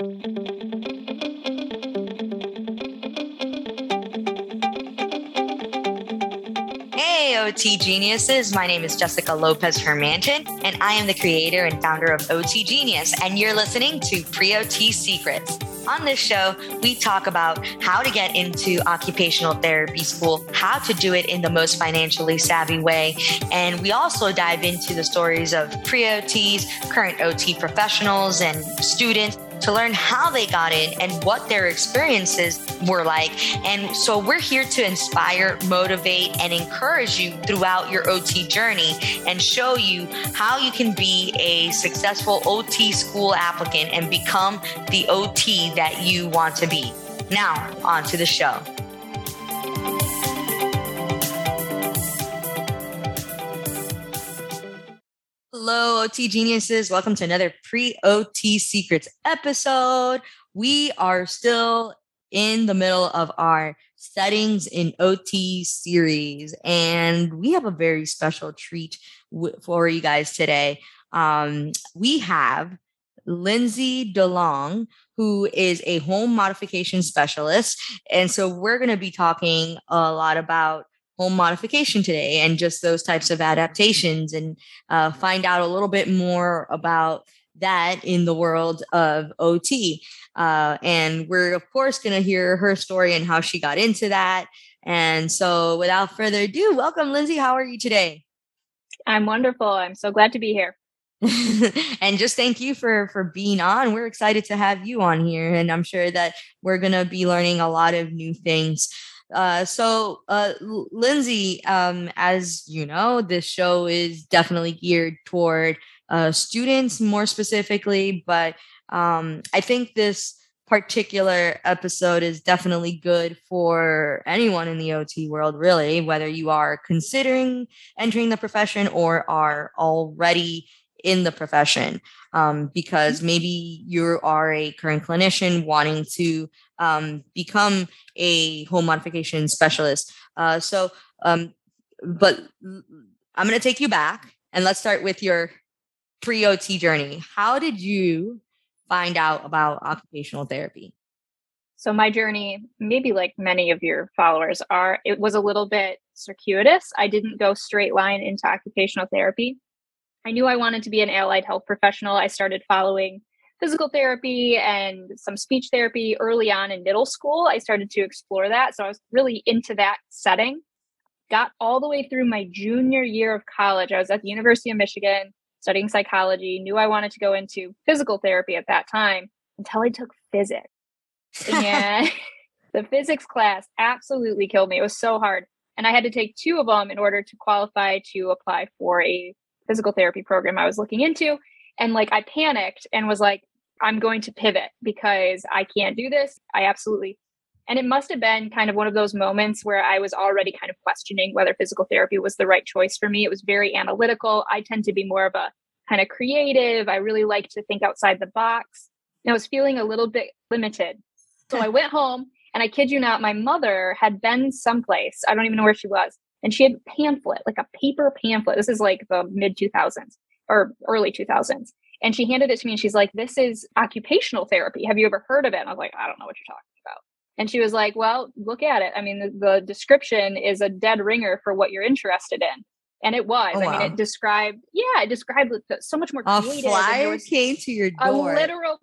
Hey, OT geniuses. My name is Jessica Lopez Hermanton, and I am the creator and founder of OT Genius. And you're listening to Pre OT Secrets. On this show, we talk about how to get into occupational therapy school, how to do it in the most financially savvy way. And we also dive into the stories of pre OTs, current OT professionals, and students to learn how they got in and what their experiences were like. And so we're here to inspire, motivate, and encourage you throughout your OT journey and show you how you can be a successful OT school applicant and become the OT that you want to be. Now, on to the show. Hello, OT geniuses. Welcome to another pre OT secrets episode. We are still in the middle of our settings in OT series, and we have a very special treat w- for you guys today. Um, we have Lindsay DeLong, who is a home modification specialist. And so we're going to be talking a lot about home modification today and just those types of adaptations and uh, find out a little bit more about that in the world of OT. Uh, and we're, of course, going to hear her story and how she got into that. And so, without further ado, welcome, Lindsay. How are you today? I'm wonderful. I'm so glad to be here. and just thank you for for being on. We're excited to have you on here, and I'm sure that we're going to be learning a lot of new things. Uh, so, uh, Lindsay, um, as you know, this show is definitely geared toward uh, students more specifically, but um, I think this particular episode is definitely good for anyone in the OT world, really, whether you are considering entering the profession or are already in the profession um, because mm-hmm. maybe you are a current clinician wanting to um, become a home modification specialist. Uh, so, um, but I'm going to take you back and let's start with your pre OT journey. How did you find out about occupational therapy? So my journey, maybe like many of your followers are, it was a little bit circuitous. I didn't go straight line into occupational therapy. I knew I wanted to be an allied health professional. I started following physical therapy and some speech therapy early on in middle school. I started to explore that. So I was really into that setting. Got all the way through my junior year of college. I was at the University of Michigan studying psychology, knew I wanted to go into physical therapy at that time until I took physics. And the physics class absolutely killed me. It was so hard. And I had to take two of them in order to qualify to apply for a physical therapy program I was looking into. And like I panicked and was like, I'm going to pivot because I can't do this. I absolutely. And it must have been kind of one of those moments where I was already kind of questioning whether physical therapy was the right choice for me. It was very analytical. I tend to be more of a kind of creative. I really like to think outside the box. And I was feeling a little bit limited. So I went home and I kid you not, my mother had been someplace. I don't even know where she was and she had a pamphlet, like a paper pamphlet. This is like the mid 2000s or early 2000s. And she handed it to me and she's like, This is occupational therapy. Have you ever heard of it? And I was like, I don't know what you're talking about. And she was like, Well, look at it. I mean, the, the description is a dead ringer for what you're interested in. And it was. Oh, I wow. mean, it described, yeah, it described so much more creative. A flyer came to your door. A literal,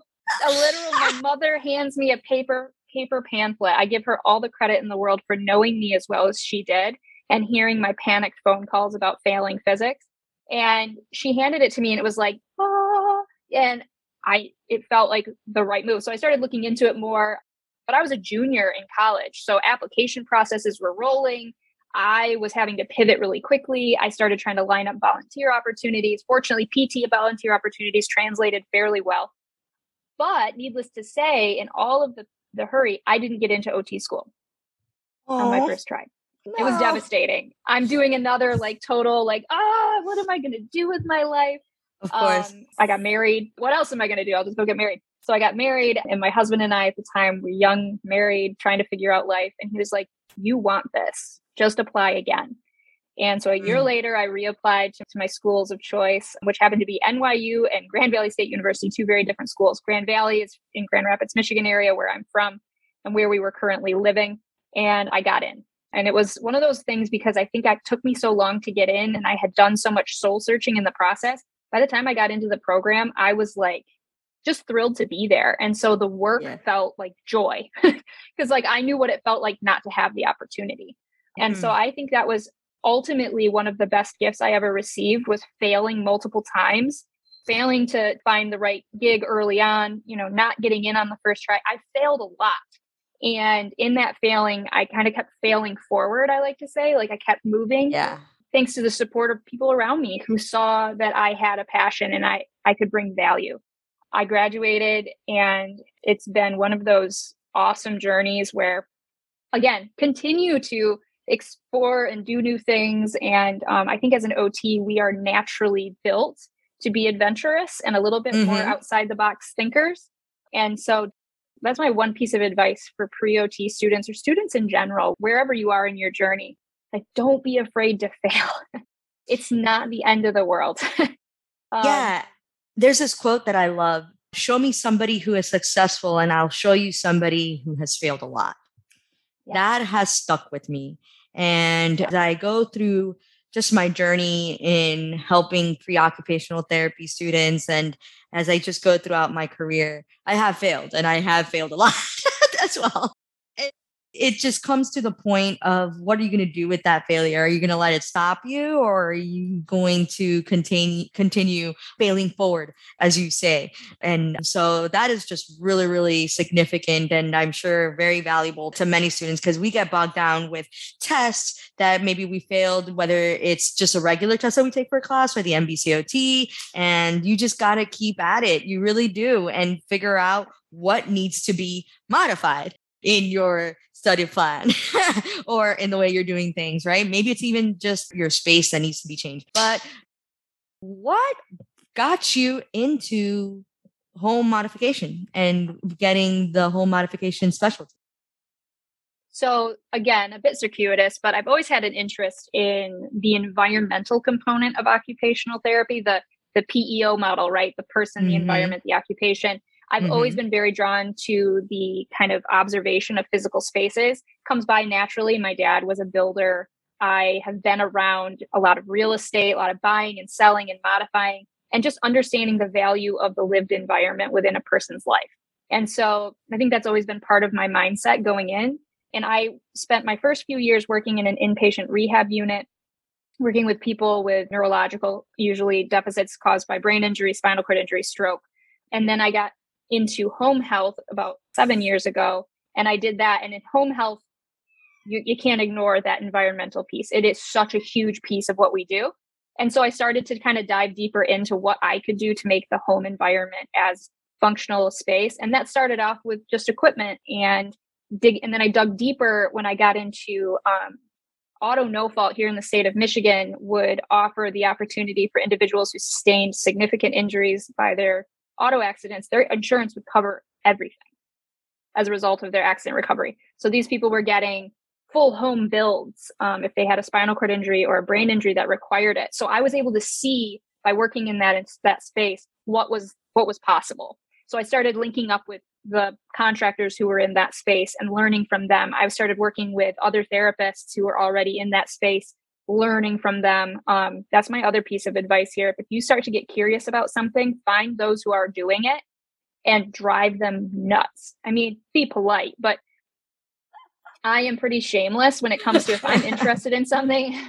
a literal, my mother hands me a paper paper pamphlet. I give her all the credit in the world for knowing me as well as she did and hearing my panicked phone calls about failing physics. And she handed it to me and it was like, ah, and I, it felt like the right move. So I started looking into it more, but I was a junior in college. So application processes were rolling. I was having to pivot really quickly. I started trying to line up volunteer opportunities. Fortunately, PT volunteer opportunities translated fairly well. But needless to say, in all of the, the hurry, I didn't get into OT school Aww. on my first try. No. It was devastating. I'm doing another like total like ah, what am I going to do with my life? Of course. Um, I got married. What else am I going to do? I'll just go get married. So I got married, and my husband and I at the time were young, married, trying to figure out life. And he was like, "You want this? Just apply again." And so a year mm. later, I reapplied to, to, my schools of choice, which happened to be NYU and Grand Valley State University, two very different schools. Grand Valley is in Grand Rapids, Michigan area where I'm from and where we were currently living. And I got in. And it was one of those things because I think it took me so long to get in and I had done so much soul searching in the process. By the time I got into the program, I was like, just thrilled to be there. And so the work yeah. felt like joy because like I knew what it felt like not to have the opportunity. And mm. so I think that was ultimately one of the best gifts I ever received was failing multiple times, failing to find the right gig early on, you know, not getting in on the first try. I failed a lot. And in that failing, I kind of kept failing forward, I like to say. Like I kept moving. Yeah. Thanks to the support of people around me who saw that I had a passion and I, I could bring value. I graduated and it's been one of those awesome journeys where, again, continue to explore and do new things. And um, I think as an OT, we are naturally built to be adventurous and a little bit mm-hmm. more outside the box thinkers. And so that's my one piece of advice for pre OT students or students in general, wherever you are in your journey. Like, don't be afraid to fail. it's not the end of the world. um, yeah there's this quote that I love show me somebody who is successful, and I'll show you somebody who has failed a lot. Yeah. That has stuck with me. And as I go through just my journey in helping pre occupational therapy students, and as I just go throughout my career, I have failed and I have failed a lot as well it just comes to the point of what are you going to do with that failure? Are you going to let it stop you or are you going to continue continue failing forward as you say? And so that is just really really significant and I'm sure very valuable to many students because we get bogged down with tests that maybe we failed whether it's just a regular test that we take for a class or the NBCOT and you just got to keep at it. You really do and figure out what needs to be modified in your study plan or in the way you're doing things, right? Maybe it's even just your space that needs to be changed. But what got you into home modification and getting the home modification specialty? So again, a bit circuitous, but I've always had an interest in the environmental component of occupational therapy, the the PEO model, right? The person, mm-hmm. the environment, the occupation. I've mm-hmm. always been very drawn to the kind of observation of physical spaces. Comes by naturally. My dad was a builder. I have been around a lot of real estate, a lot of buying and selling and modifying, and just understanding the value of the lived environment within a person's life. And so I think that's always been part of my mindset going in. And I spent my first few years working in an inpatient rehab unit, working with people with neurological, usually deficits caused by brain injury, spinal cord injury, stroke. And then I got into home health about seven years ago. And I did that. And in home health, you, you can't ignore that environmental piece. It is such a huge piece of what we do. And so I started to kind of dive deeper into what I could do to make the home environment as functional space. And that started off with just equipment and dig. And then I dug deeper when I got into um, auto no fault here in the state of Michigan would offer the opportunity for individuals who sustained significant injuries by their auto accidents, their insurance would cover everything as a result of their accident recovery. So these people were getting full home builds um, if they had a spinal cord injury or a brain injury that required it. So I was able to see by working in that in that space what was what was possible. So I started linking up with the contractors who were in that space and learning from them. I've started working with other therapists who are already in that space learning from them. Um, that's my other piece of advice here. If you start to get curious about something, find those who are doing it and drive them nuts. I mean, be polite, but I am pretty shameless when it comes to if I'm interested in something,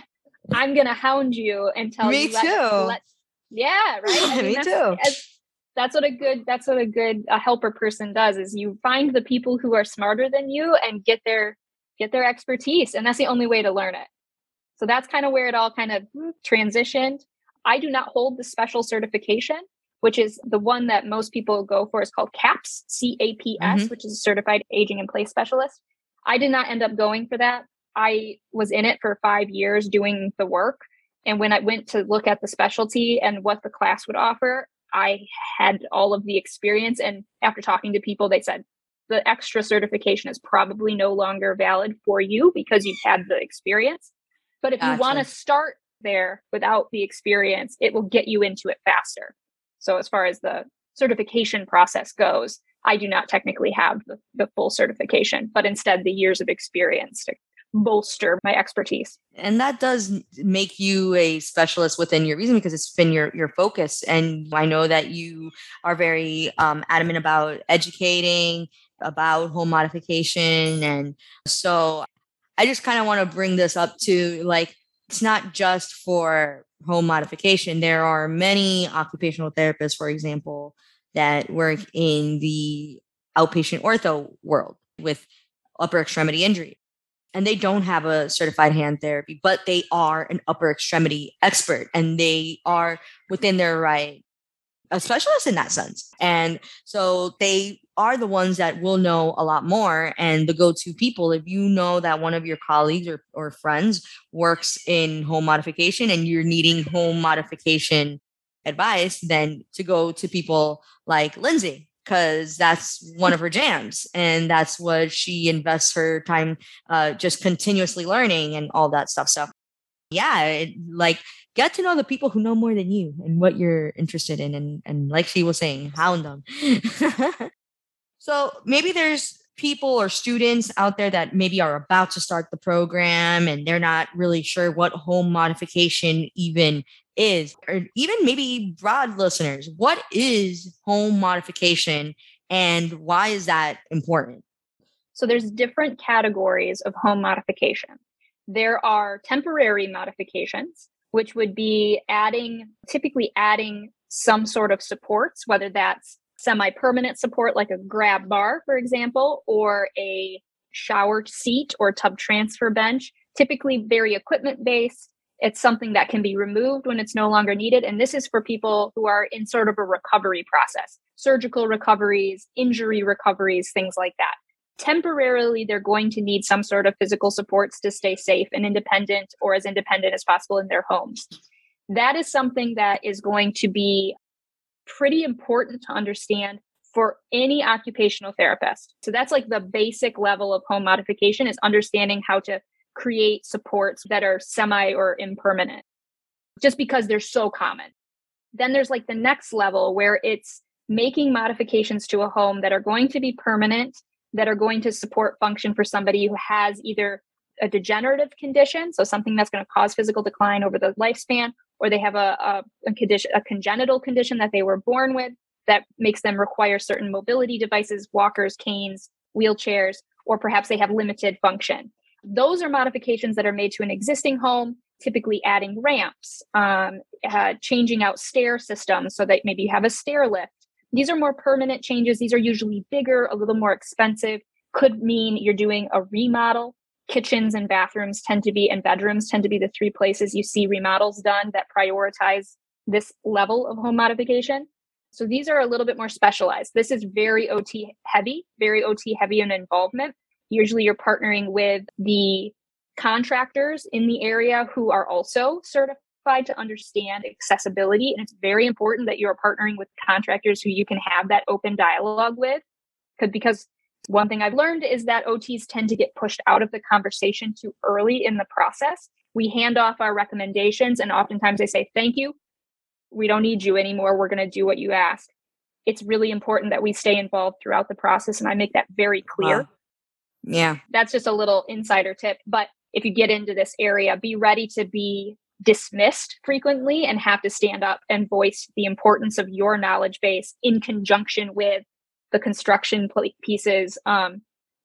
I'm gonna hound you and tell Me you. Me too. Let, yeah, right. I mean, Me that's, too. that's what a good that's what a good a helper person does is you find the people who are smarter than you and get their get their expertise and that's the only way to learn it so that's kind of where it all kind of transitioned. I do not hold the special certification, which is the one that most people go for is called CAPS, C A P S, mm-hmm. which is a certified aging in place specialist. I did not end up going for that. I was in it for five years doing the work. And when I went to look at the specialty and what the class would offer, I had all of the experience. And after talking to people, they said the extra certification is probably no longer valid for you because you've had the experience. But if gotcha. you want to start there without the experience, it will get you into it faster. So as far as the certification process goes, I do not technically have the, the full certification, but instead the years of experience to bolster my expertise. And that does make you a specialist within your reason because it's been your your focus. And I know that you are very um, adamant about educating about home modification. And so I just kind of want to bring this up to like it's not just for home modification. There are many occupational therapists, for example, that work in the outpatient ortho world with upper extremity injury. And they don't have a certified hand therapy, but they are an upper extremity expert and they are within their right a specialist in that sense. And so they are the ones that will know a lot more and the go-to people. If you know that one of your colleagues or, or friends works in home modification and you're needing home modification advice then to go to people like Lindsay because that's one of her jams and that's what she invests her time uh, just continuously learning and all that stuff so yeah it, like get to know the people who know more than you and what you're interested in and, and like she was saying hound them so maybe there's people or students out there that maybe are about to start the program and they're not really sure what home modification even is, or even maybe broad listeners, what is home modification and why is that important? So there's different categories of home modification. There are temporary modifications, which would be adding, typically adding some sort of supports, whether that's semi permanent support, like a grab bar, for example, or a shower seat or tub transfer bench, typically very equipment based. It's something that can be removed when it's no longer needed. And this is for people who are in sort of a recovery process, surgical recoveries, injury recoveries, things like that. Temporarily, they're going to need some sort of physical supports to stay safe and independent or as independent as possible in their homes. That is something that is going to be pretty important to understand for any occupational therapist. So that's like the basic level of home modification is understanding how to create supports that are semi or impermanent just because they're so common. Then there's like the next level where it's making modifications to a home that are going to be permanent, that are going to support function for somebody who has either a degenerative condition, so something that's going to cause physical decline over the lifespan, or they have a, a, a, condition, a congenital condition that they were born with that makes them require certain mobility devices, walkers, canes, wheelchairs, or perhaps they have limited function. Those are modifications that are made to an existing home, typically adding ramps, um, uh, changing out stair systems so that maybe you have a stair lift. These are more permanent changes. These are usually bigger, a little more expensive. Could mean you're doing a remodel. Kitchens and bathrooms tend to be, and bedrooms tend to be the three places you see remodels done that prioritize this level of home modification. So these are a little bit more specialized. This is very OT heavy, very OT heavy in involvement. Usually you're partnering with the contractors in the area who are also certified to understand accessibility. And it's very important that you're partnering with contractors who you can have that open dialogue with. Because one thing I've learned is that OTs tend to get pushed out of the conversation too early in the process. We hand off our recommendations, and oftentimes they say, Thank you. We don't need you anymore. We're going to do what you ask. It's really important that we stay involved throughout the process. And I make that very clear. Wow. Yeah. That's just a little insider tip. But if you get into this area, be ready to be dismissed frequently and have to stand up and voice the importance of your knowledge base in conjunction with the construction pieces. Um,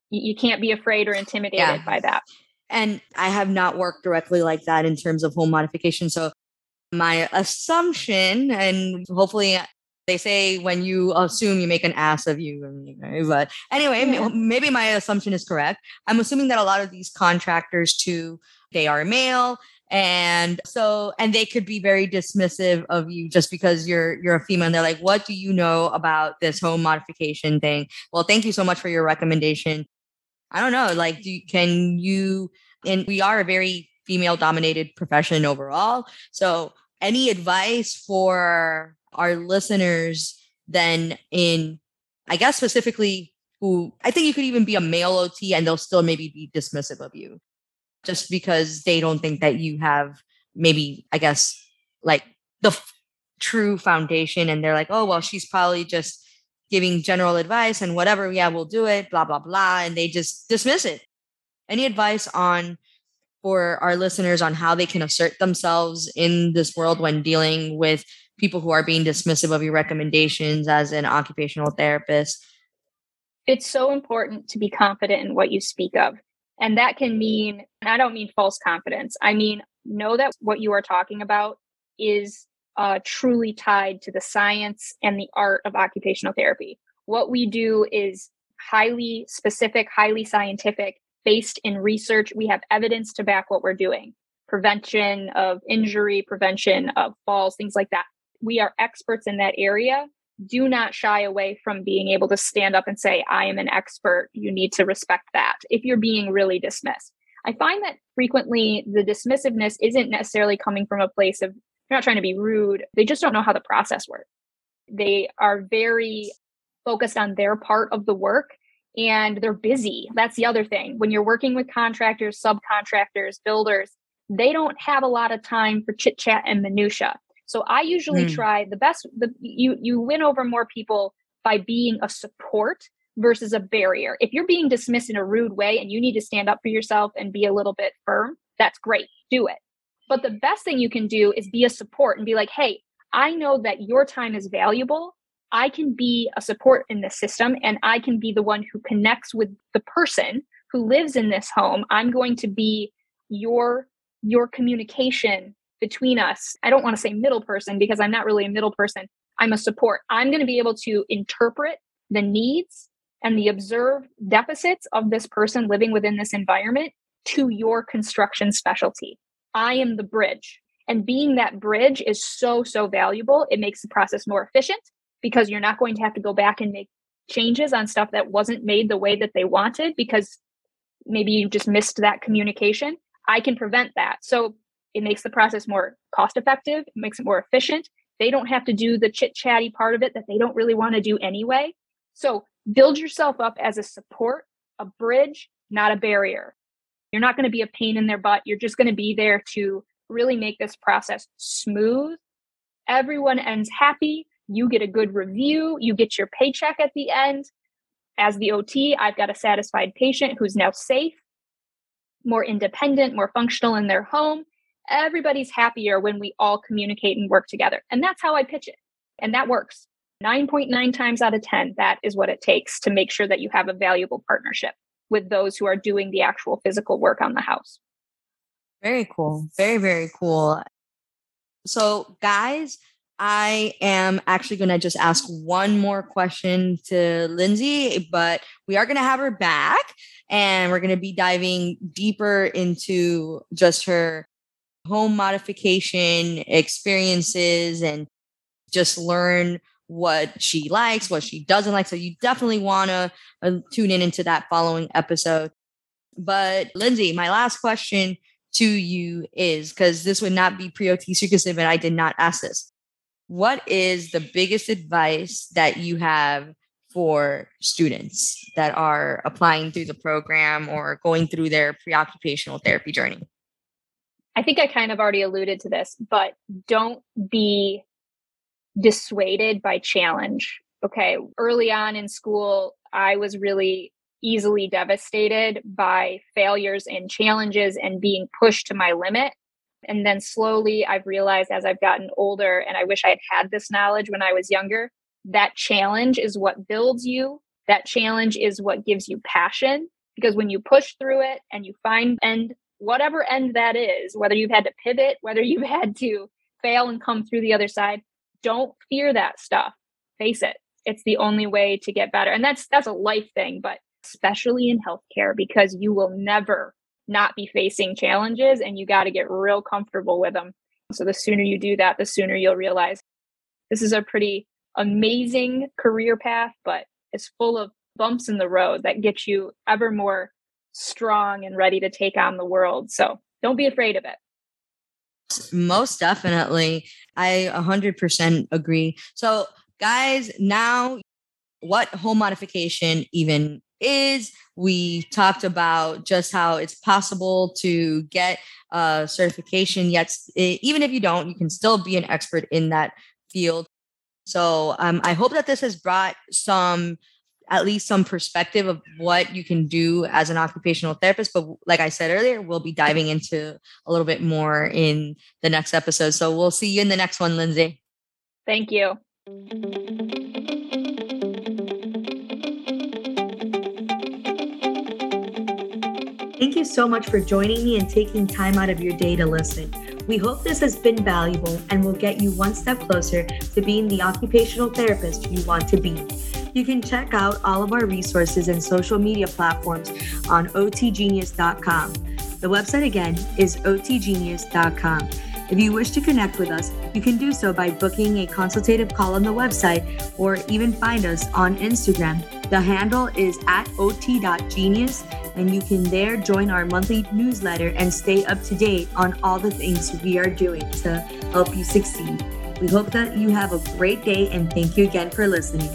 you, you can't be afraid or intimidated yeah. by that. And I have not worked directly like that in terms of home modification. So my assumption, and hopefully they say when you assume you make an ass of you but anyway yeah. maybe my assumption is correct i'm assuming that a lot of these contractors too they are male and so and they could be very dismissive of you just because you're you're a female. And they're like what do you know about this home modification thing? Well thank you so much for your recommendation. I don't know like do, can you and we are a very female dominated profession overall. So any advice for our listeners then in i guess specifically who i think you could even be a male ot and they'll still maybe be dismissive of you just because they don't think that you have maybe, I guess, like the f- true foundation. And they're like, oh, well, she's probably just giving general advice and whatever. Yeah, we'll do it, blah, blah, blah. And they just dismiss it. Any advice on for our listeners on how they can assert themselves in this world when dealing with people who are being dismissive of your recommendations as an occupational therapist? It's so important to be confident in what you speak of. And that can mean, and I don't mean false confidence. I mean, know that what you are talking about is uh, truly tied to the science and the art of occupational therapy. What we do is highly specific, highly scientific, based in research. We have evidence to back what we're doing prevention of injury, prevention of falls, things like that. We are experts in that area. Do not shy away from being able to stand up and say, I am an expert. You need to respect that if you're being really dismissed. I find that frequently the dismissiveness isn't necessarily coming from a place of, they're not trying to be rude. They just don't know how the process works. They are very focused on their part of the work and they're busy. That's the other thing. When you're working with contractors, subcontractors, builders, they don't have a lot of time for chit chat and minutia. So I usually mm. try the best the you you win over more people by being a support versus a barrier. If you're being dismissed in a rude way and you need to stand up for yourself and be a little bit firm, that's great. Do it. But the best thing you can do is be a support and be like, "Hey, I know that your time is valuable I can be a support in this system and I can be the one who connects with the person who lives in this home. I'm going to be your your communication between us. I don't want to say middle person because I'm not really a middle person. I'm a support. I'm going to be able to interpret the needs and the observed deficits of this person living within this environment to your construction specialty. I am the bridge. And being that bridge is so, so valuable. It makes the process more efficient because you're not going to have to go back and make changes on stuff that wasn't made the way that they wanted because maybe you just missed that communication. I can prevent that. So it makes the process more cost effective, it makes it more efficient. They don't have to do the chit chatty part of it that they don't really want to do anyway. So build yourself up as a support, a bridge, not a barrier. You're not going to be a pain in their butt. You're just going to be there to really make this process smooth. Everyone ends happy you get a good review, you get your paycheck at the end. As the OT, I've got a satisfied patient who's now safe, more independent, more functional in their home. Everybody's happier when we all communicate and work together. And that's how I pitch it. And that works. 9.9 times out of 10, that is what it takes to make sure that you have a valuable partnership with those who are doing the actual physical work on the house. Very cool. Very, very cool. So, guys, I am actually going to just ask one more question to Lindsay, but we are going to have her back and we're going to be diving deeper into just her home modification experiences and just learn what she likes, what she doesn't like. So you definitely want to uh, tune in into that following episode. But Lindsay, my last question to you is because this would not be pre OT Secrets if I did not ask this what is the biggest advice that you have for students that are applying through the program or going through their preoccupational therapy journey? I think I kind of already alluded to this, but don't be dissuaded by challenge. Okay. Early on in school, I was really easily devastated by failures and challenges and being pushed to my limit. And then slowly I've realized as I've gotten older, and I wish I had had this knowledge when I was younger, that challenge is what builds you. That challenge is what gives you passion. Because when you push through it and you find end, whatever end that is, whether you've had to pivot, whether you've had to fail and come through the other side, don't fear that stuff. Face it. It's the only way to get better. And that's that's a life thing, but especially in healthcare because you will never not be facing challenges and you got to get real comfortable with them. So the sooner you do that, the sooner you'll realize this is a pretty amazing career path, but it's full of bumps in the road that get you ever more strong and ready to take on the world. So don't be afraid of it. Most definitely. I 100% agree. So, guys, now what home modification even is. We talked about just how it's possible to get a certification. Yet, even if you don't, you can still be an expert in that field. So um, I hope that this has brought some at least some perspective of what you can do as an occupational therapist. But like I said earlier, we'll be diving into a little bit more in the next episode. So we'll see you in the next one, Lindsay. Thank you. Thank you so much for joining me and taking time out of your day to listen. We hope this has been valuable and will get you one step closer to being the occupational therapist you want to be. You can check out all of our resources and social media platforms on otgenius.com. The website again is otgenius.com. If you wish to connect with us, you can do so by booking a consultative call on the website or even find us on Instagram. The handle is at ot.genius, and you can there join our monthly newsletter and stay up to date on all the things we are doing to help you succeed. We hope that you have a great day and thank you again for listening.